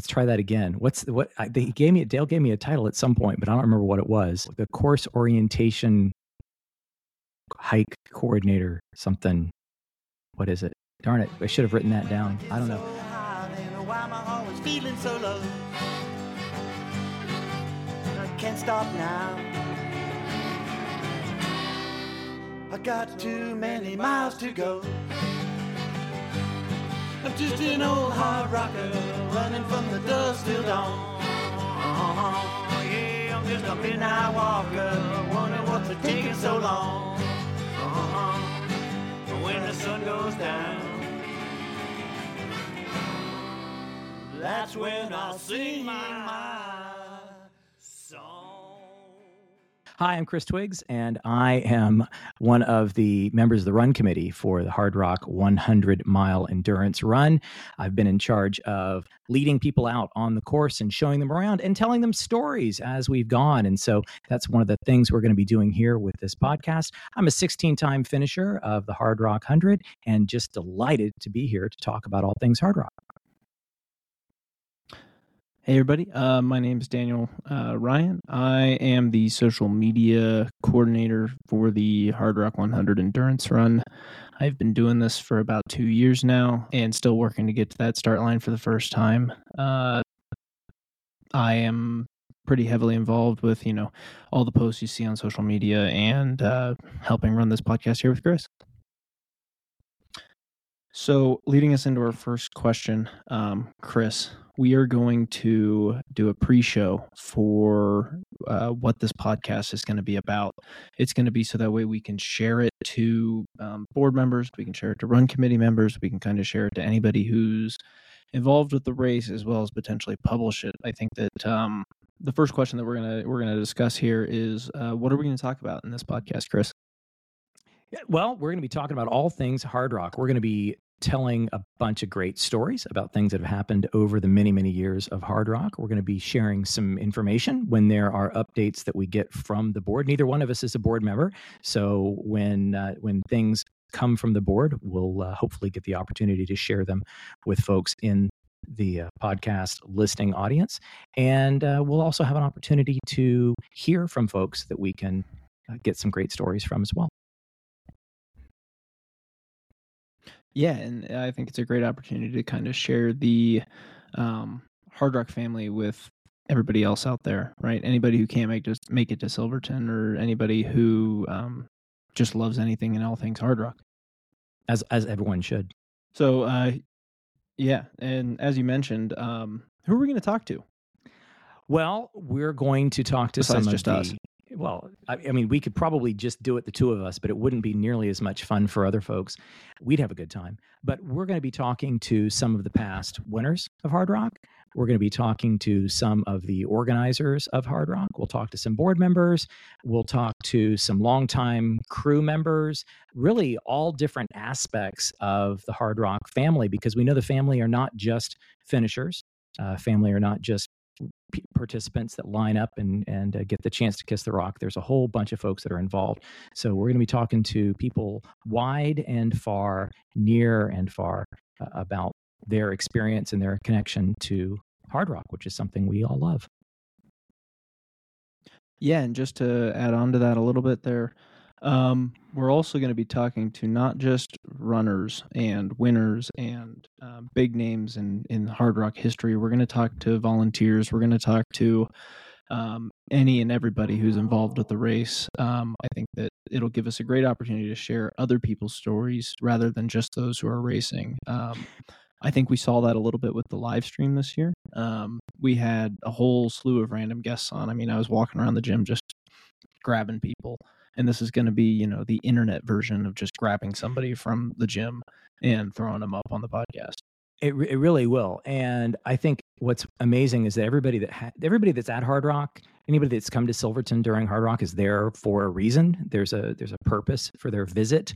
let's try that again. What's what I, they gave me? Dale gave me a title at some point, but I don't remember what it was. The course orientation hike coordinator, something. What is it? Darn it! I should have written that down. I don't know. Can't stop now. I got too many miles to go. I'm just an old hard rocker running from the dusk till dawn. Uh-huh. Yeah, I'm just a midnight walker. Wonder what's taking so long. Uh-huh. When the sun goes down, that's when I'll sing my. Hi, I'm Chris Twiggs, and I am one of the members of the run committee for the Hard Rock 100 mile endurance run. I've been in charge of leading people out on the course and showing them around and telling them stories as we've gone. And so that's one of the things we're going to be doing here with this podcast. I'm a 16 time finisher of the Hard Rock 100 and just delighted to be here to talk about all things Hard Rock. Hey, everybody. Uh, my name is Daniel uh, Ryan. I am the social media coordinator for the Hard Rock 100 Endurance Run. I've been doing this for about two years now and still working to get to that start line for the first time. Uh, I am pretty heavily involved with, you know, all the posts you see on social media and uh, helping run this podcast here with Chris. So, leading us into our first question, um, Chris, we are going to do a pre-show for uh, what this podcast is going to be about. It's going to be so that way we can share it to um, board members, we can share it to run committee members, we can kind of share it to anybody who's involved with the race, as well as potentially publish it. I think that um, the first question that we're gonna we're gonna discuss here is uh, what are we going to talk about in this podcast, Chris? Well, we're going to be talking about all things hard rock. We're going to be telling a bunch of great stories about things that have happened over the many, many years of Hard Rock. We're going to be sharing some information when there are updates that we get from the board. Neither one of us is a board member, so when uh, when things come from the board, we'll uh, hopefully get the opportunity to share them with folks in the uh, podcast listening audience, and uh, we'll also have an opportunity to hear from folks that we can uh, get some great stories from as well. Yeah, and I think it's a great opportunity to kind of share the um, Hard Rock family with everybody else out there, right? Anybody who can't make just make it to Silverton, or anybody who um, just loves anything and all things Hard Rock, as as everyone should. So, uh, yeah, and as you mentioned, um, who are we going to talk to? Well, we're going to talk to Besides some just of the, us. Well, I, I mean, we could probably just do it, the two of us, but it wouldn't be nearly as much fun for other folks. We'd have a good time. But we're going to be talking to some of the past winners of Hard Rock. We're going to be talking to some of the organizers of Hard Rock. We'll talk to some board members. We'll talk to some longtime crew members, really all different aspects of the Hard Rock family, because we know the family are not just finishers. Uh, family are not just participants that line up and and uh, get the chance to kiss the rock. There's a whole bunch of folks that are involved. So we're going to be talking to people wide and far, near and far uh, about their experience and their connection to hard rock, which is something we all love. Yeah, and just to add on to that a little bit there, um, we're also going to be talking to not just runners and winners and uh, big names in, in hard rock history. We're going to talk to volunteers. We're going to talk to um, any and everybody who's involved with the race. Um, I think that it'll give us a great opportunity to share other people's stories rather than just those who are racing. Um, I think we saw that a little bit with the live stream this year. Um, we had a whole slew of random guests on. I mean, I was walking around the gym just grabbing people and this is going to be you know the internet version of just grabbing somebody from the gym and throwing them up on the podcast It, it really will. And I think what's amazing is that everybody that ha- everybody that's at Hard Rock, anybody that's come to Silverton during Hard Rock is there for a reason. There's a there's a purpose for their visit,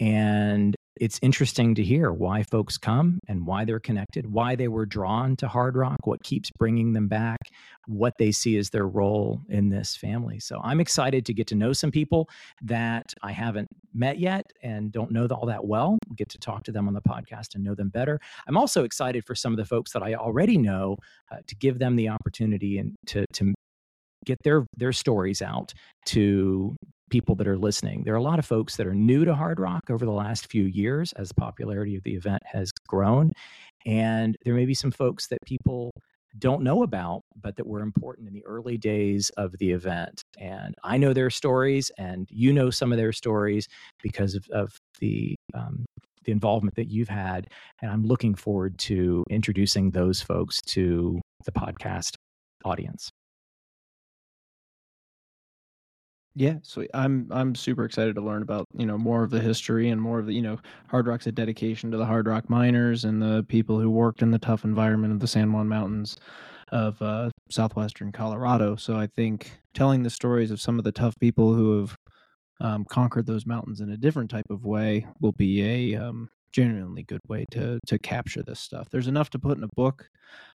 and it's interesting to hear why folks come and why they're connected, why they were drawn to Hard Rock, what keeps bringing them back, what they see as their role in this family. So I'm excited to get to know some people that I haven't met yet and don't know all that well. Get to talk to them on the podcast and know them better. I'm also excited for some of the folks that I already know uh, to give them the opportunity and to to get their their stories out to people that are listening. There are a lot of folks that are new to Hard Rock over the last few years as the popularity of the event has grown. And there may be some folks that people don't know about, but that were important in the early days of the event. And I know their stories, and you know some of their stories because of, of the um, the involvement that you've had. And I'm looking forward to introducing those folks to the podcast audience. Yeah, so I'm I'm super excited to learn about you know more of the history and more of the you know Hard Rock's a dedication to the Hard Rock miners and the people who worked in the tough environment of the San Juan Mountains of uh, southwestern Colorado. So I think telling the stories of some of the tough people who have um, conquered those mountains in a different type of way will be a um, genuinely good way to to capture this stuff. There's enough to put in a book,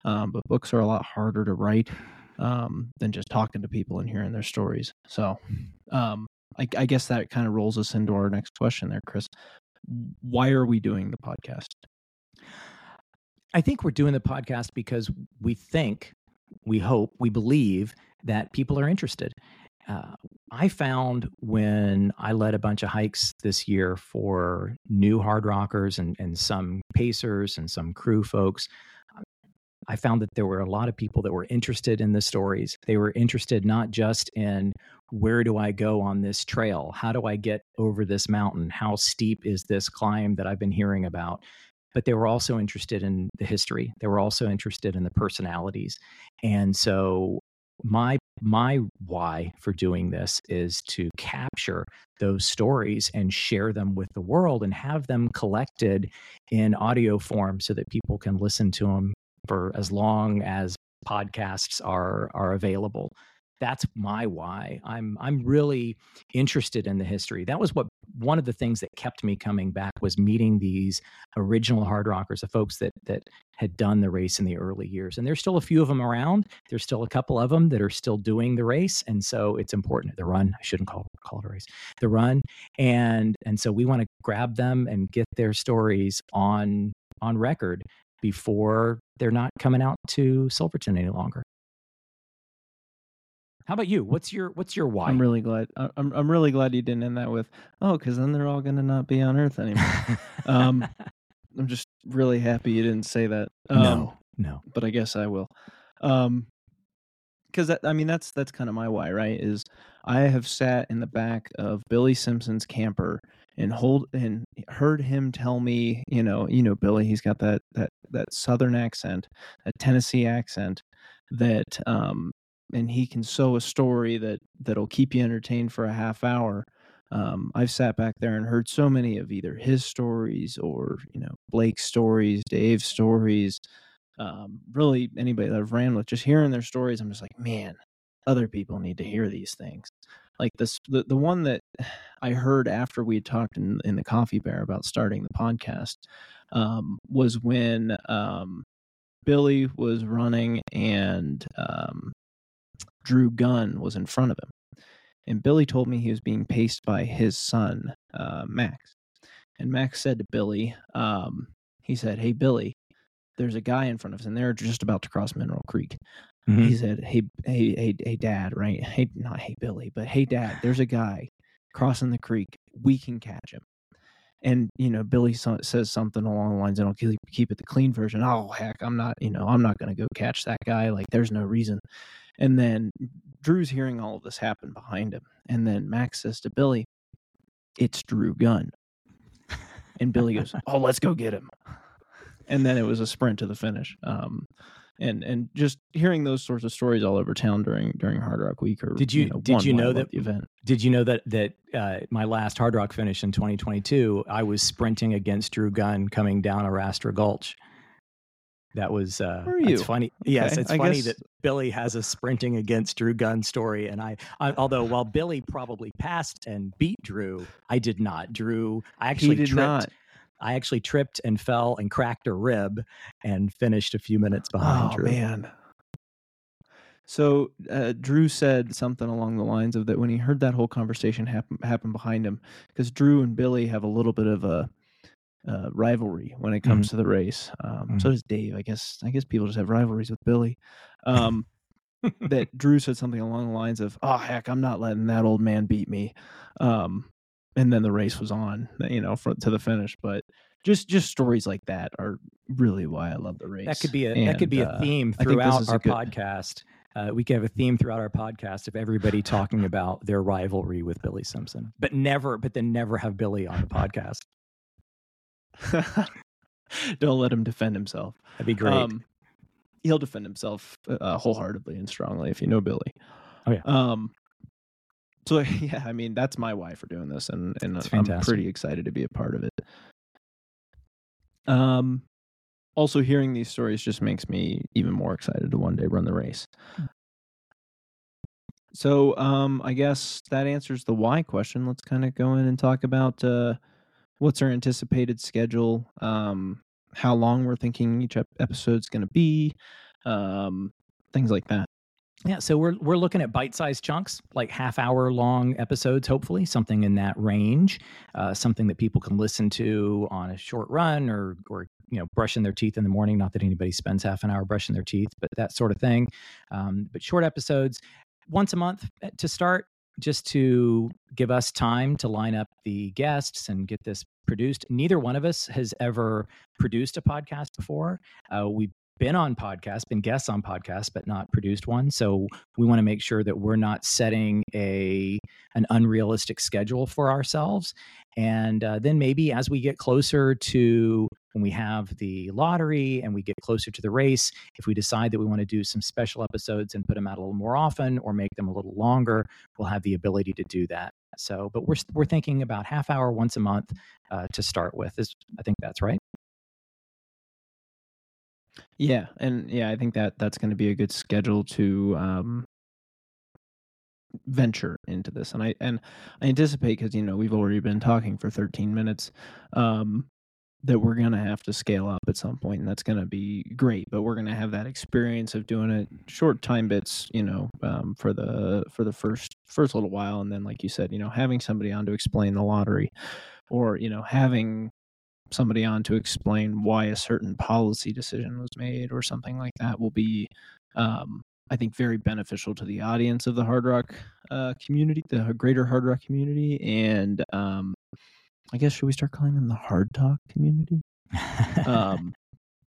um, but books are a lot harder to write um, than just talking to people and hearing their stories. So, um, I, I guess that kind of rolls us into our next question there, Chris. Why are we doing the podcast? I think we're doing the podcast because we think, we hope, we believe that people are interested. Uh, I found when I led a bunch of hikes this year for new hard rockers and, and some pacers and some crew folks, I found that there were a lot of people that were interested in the stories. They were interested not just in where do I go on this trail? How do I get over this mountain? How steep is this climb that I've been hearing about? But they were also interested in the history. They were also interested in the personalities. And so my my why for doing this is to capture those stories and share them with the world and have them collected in audio form so that people can listen to them for as long as podcasts are are available. That's my why. I'm i'm really interested in the history. That was what one of the things that kept me coming back was meeting these original hard rockers the folks that that had done the race in the early years. And there's still a few of them around. There's still a couple of them that are still doing the race. And so it's important. The run i shouldn't call call it a race. The run. And and so we want to grab them and get their stories on on record before they're not coming out to Silverton any longer. How about you? What's your what's your why? I'm really glad. I'm I'm really glad you didn't end that with oh, because then they're all going to not be on Earth anymore. um, I'm just really happy you didn't say that. Um, no, no. But I guess I will. Um, because I mean that's that's kind of my why, right? Is I have sat in the back of Billy Simpson's camper and hold and heard him tell me, you know, you know, Billy, he's got that that that southern accent, that Tennessee accent that um and he can sew a story that that'll keep you entertained for a half hour. Um, I've sat back there and heard so many of either his stories or you know Blake's stories, Dave's stories, um, really anybody that I've ran with. Just hearing their stories, I'm just like, man, other people need to hear these things like this the, the one that i heard after we had talked in, in the coffee bear about starting the podcast um, was when um, billy was running and um, drew gunn was in front of him. And billy told me he was being paced by his son uh, max. And max said to billy um, he said hey billy there's a guy in front of us and they're just about to cross mineral creek Mm-hmm. He said, "Hey, hey, hey, hey, Dad, right? Hey, not hey, Billy, but hey, Dad. There's a guy crossing the creek. We can catch him." And you know, Billy so- says something along the lines, "And I'll keep, keep it the clean version." Oh heck, I'm not. You know, I'm not going to go catch that guy. Like, there's no reason. And then Drew's hearing all of this happen behind him, and then Max says to Billy, "It's Drew Gunn." And Billy goes, "Oh, let's go get him." And then it was a sprint to the finish. Um, and and just hearing those sorts of stories all over town during during Hard Rock Week or did you, you know, did you know that the event? Did you know that that uh, my last Hard Rock finish in 2022, I was sprinting against Drew Gunn coming down Arrastra Gulch. That was uh it's funny. Okay. Yes, it's I funny guess... that Billy has a sprinting against Drew Gunn story and I, I, although while Billy probably passed and beat Drew, I did not. Drew I actually he did tripped. not I actually tripped and fell and cracked a rib and finished a few minutes behind oh Drew. man. So uh, Drew said something along the lines of that when he heard that whole conversation happen happen behind him, because Drew and Billy have a little bit of a uh, rivalry when it comes to the race. Um, So does Dave. I guess I guess people just have rivalries with Billy. Um, that Drew said something along the lines of, "Oh heck, I'm not letting that old man beat me." Um, and then the race was on, you know, to the finish. But just just stories like that are really why I love the race. That could be a And, that could be a uh, theme this throughout our good- podcast. Uh, we could have a theme throughout our podcast of everybody talking about their rivalry with Billy Simpson, but never, but then never have Billy on the podcast. Don't let him defend himself. That'd be great. Um, he'll defend himself uh, wholeheartedly and strongly if you know Billy. Oh, yeah. Um. So yeah, I mean that's my why for doing this, and and It's I'm fantastic. pretty excited to be a part of it. Um. Also, hearing these stories just makes me even more excited to one day run the race. So, um, I guess that answers the why question. Let's kind of go in and talk about uh, what's our anticipated schedule, um, how long we're thinking each episode's going to be, um, things like that. Yeah, so we're we're looking at bite-sized chunks, like half-hour long episodes, hopefully something in that range, uh, something that people can listen to on a short run or or you know brushing their teeth in the morning. Not that anybody spends half an hour brushing their teeth, but that sort of thing. Um, but short episodes, once a month uh, to start, just to give us time to line up the guests and get this produced. Neither one of us has ever produced a podcast before. Uh, we've been on podcasts, been guests on podcasts, but not produced one. So we want to make sure that we're not setting a an unrealistic schedule for ourselves. And uh, then maybe as we get closer to when we have the lottery and we get closer to the race, if we decide that we want to do some special episodes and put them out a little more often or make them a little longer, we'll have the ability to do that. So, but we're we're thinking about half hour once a month uh, to start with. Is I think that's right. Yeah, and yeah, I think that that's going to be a good schedule to um, venture into this, and I and I anticipate because you know we've already been talking for 13 minutes, um, that we're going to have to scale up at some point, and that's going to be great. But we're going to have that experience of doing it short time bits, you know, um, for the for the first first little while, and then like you said, you know, having somebody on to explain the lottery, or you know, having somebody on to explain why a certain policy decision was made or something like that will be um, i think very beneficial to the audience of the hard rock uh, community the greater hard rock community and um, i guess should we start calling them the hard talk community? Um,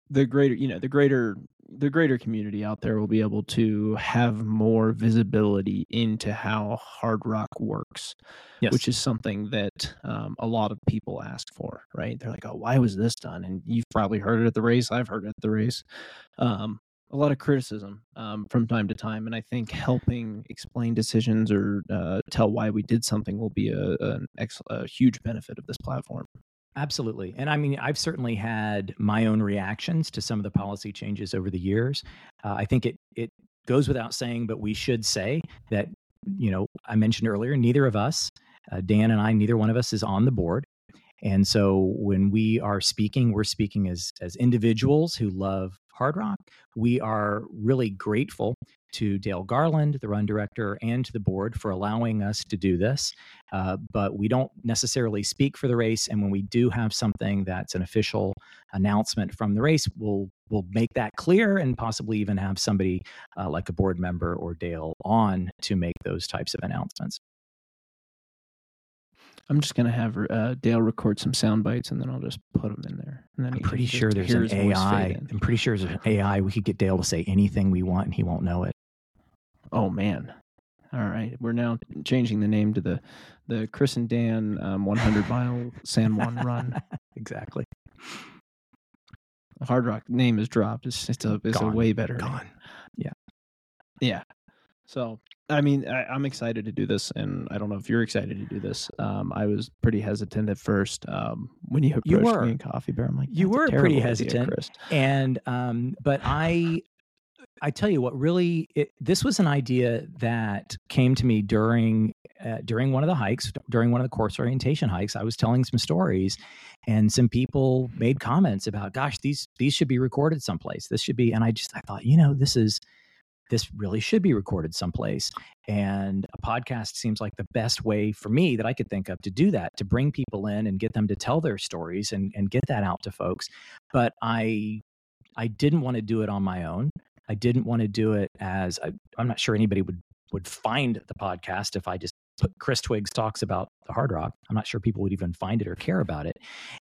the greater you know the greater the greater community out there will be able to have more visibility into how hard rock works yes. which is something that um, a lot of people ask for, right? They're like, "Oh, why was this done?" And you've probably heard it at the race. I've heard it at the race. Um, a lot of criticism um, from time to time, and I think helping explain decisions or uh, tell why we did something will be a, ex- a huge benefit of this platform. Absolutely. And I mean, I've certainly had my own reactions to some of the policy changes over the years. Uh, I think it, it goes without saying, but we should say that, you know, I mentioned earlier, neither of us, uh, Dan and I, neither one of us is on the board. And so when we are speaking, we're speaking as, as individuals who love hard rock. We are really grateful to Dale Garland, the run director, and to the board for allowing us to do this. Uh, but we don't necessarily speak for the race. And when we do have something that's an official announcement from the race, we'll we'll make that clear and possibly even have somebody uh, like a board member or Dale on to make those types of announcements. I'm just gonna have uh, Dale record some sound bites, and then I'll just put them in there. And then I'm pretty sure there's an his voice fade AI. I'm pretty sure there's an AI. We could get Dale to say anything we want and he won't know it. Oh man. All right, we're now changing the name to the the Chris and Dan um, 100 mile San Juan run. exactly. Hard Rock name is dropped. It's it's a it's Gone. a way better. name. Yeah. Yeah. So I mean, I, I'm excited to do this, and I don't know if you're excited to do this. Um, I was pretty hesitant at first um, when you approached You were. me in Coffee Bear. I'm like, You were pretty hesitant. Chris." And um, but I I tell you what, really, it, this was an idea that came to me during uh, during one of the hikes, during one of the course orientation hikes. I was telling some stories, and some people made comments about, "Gosh, these these should be recorded someplace. This should be." And I just I thought, you know, this is this really should be recorded someplace. And a podcast seems like the best way for me that I could think of to do that, to bring people in and get them to tell their stories and, and get that out to folks. But I I didn't want to do it on my own. I didn't want to do it as I, I'm not sure anybody would would find the podcast if I just Chris Twiggs talks about the hard rock. I'm not sure people would even find it or care about it.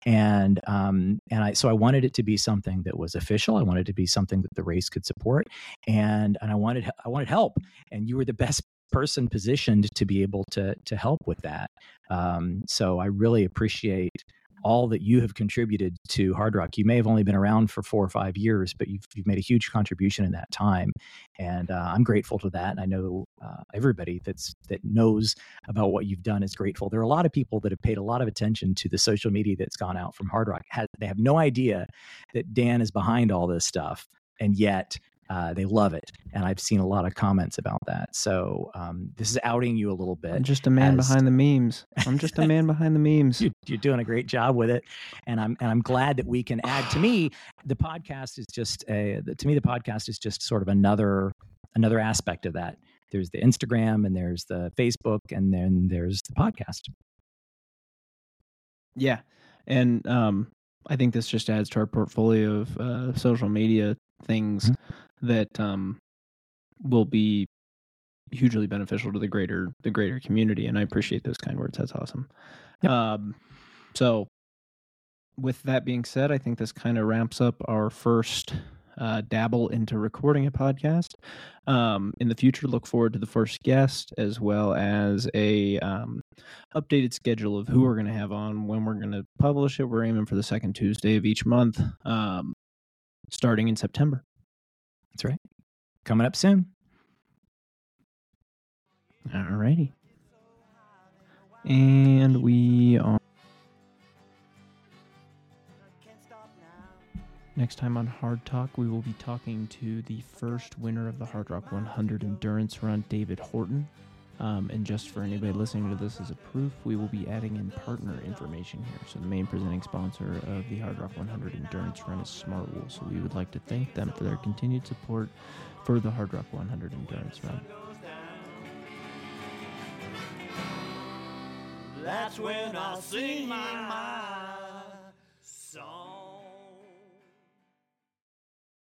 And um, and I so I wanted it to be something that was official. I wanted it to be something that the race could support, and and I wanted I wanted help. And you were the best person positioned to be able to to help with that. Um, so I really appreciate all that you have contributed to Hard Rock. You may have only been around for four or five years, but you've, you've made a huge contribution in that time, and uh, I'm grateful to that. And I know uh, everybody that's that knows about what you've done is grateful. There are a lot of people that have paid a lot of attention to the social media that's gone out from Hard Rock. they have no idea that Dan is behind all this stuff, and yet uh, they love it, and I've seen a lot of comments about that. So um, this is outing you a little bit. I'm just a man as... behind the memes. I'm just a man behind the memes. You're, you're, doing a great job with it, and I'm and I'm glad that we can add. To me, the podcast is just a. To me, the podcast is just sort of another another aspect of that. There's the Instagram, and there's the Facebook, and then there's the podcast. Yeah, and um, I think this just adds to our portfolio of uh, social media things mm-hmm that um, will be hugely beneficial to the greater the greater community. And I appreciate those kind words. That's awesome. Yep. Um, so, with that being said, I think this kind of ramps up our first uh, dabble into recording a podcast. Um, in the future, look forward to the first guest as well as a um, updated schedule of who we're going to have on, when we're going to publish it. We're aiming for the second Tuesday of each month, um, starting in September. Coming up soon. All righty. And we are. Next time on Hard Talk, we will be talking to the first winner of the Hard Rock 100 Endurance Run, David Horton. Um, and just for anybody listening to this as a proof, we will be adding in partner information here. So the main presenting sponsor of the Hard Rock 100 Endurance Run is Smartwool. So we would like to thank them for their continued support for the Hard Rock 100 Endurance Run. That's when I my mind.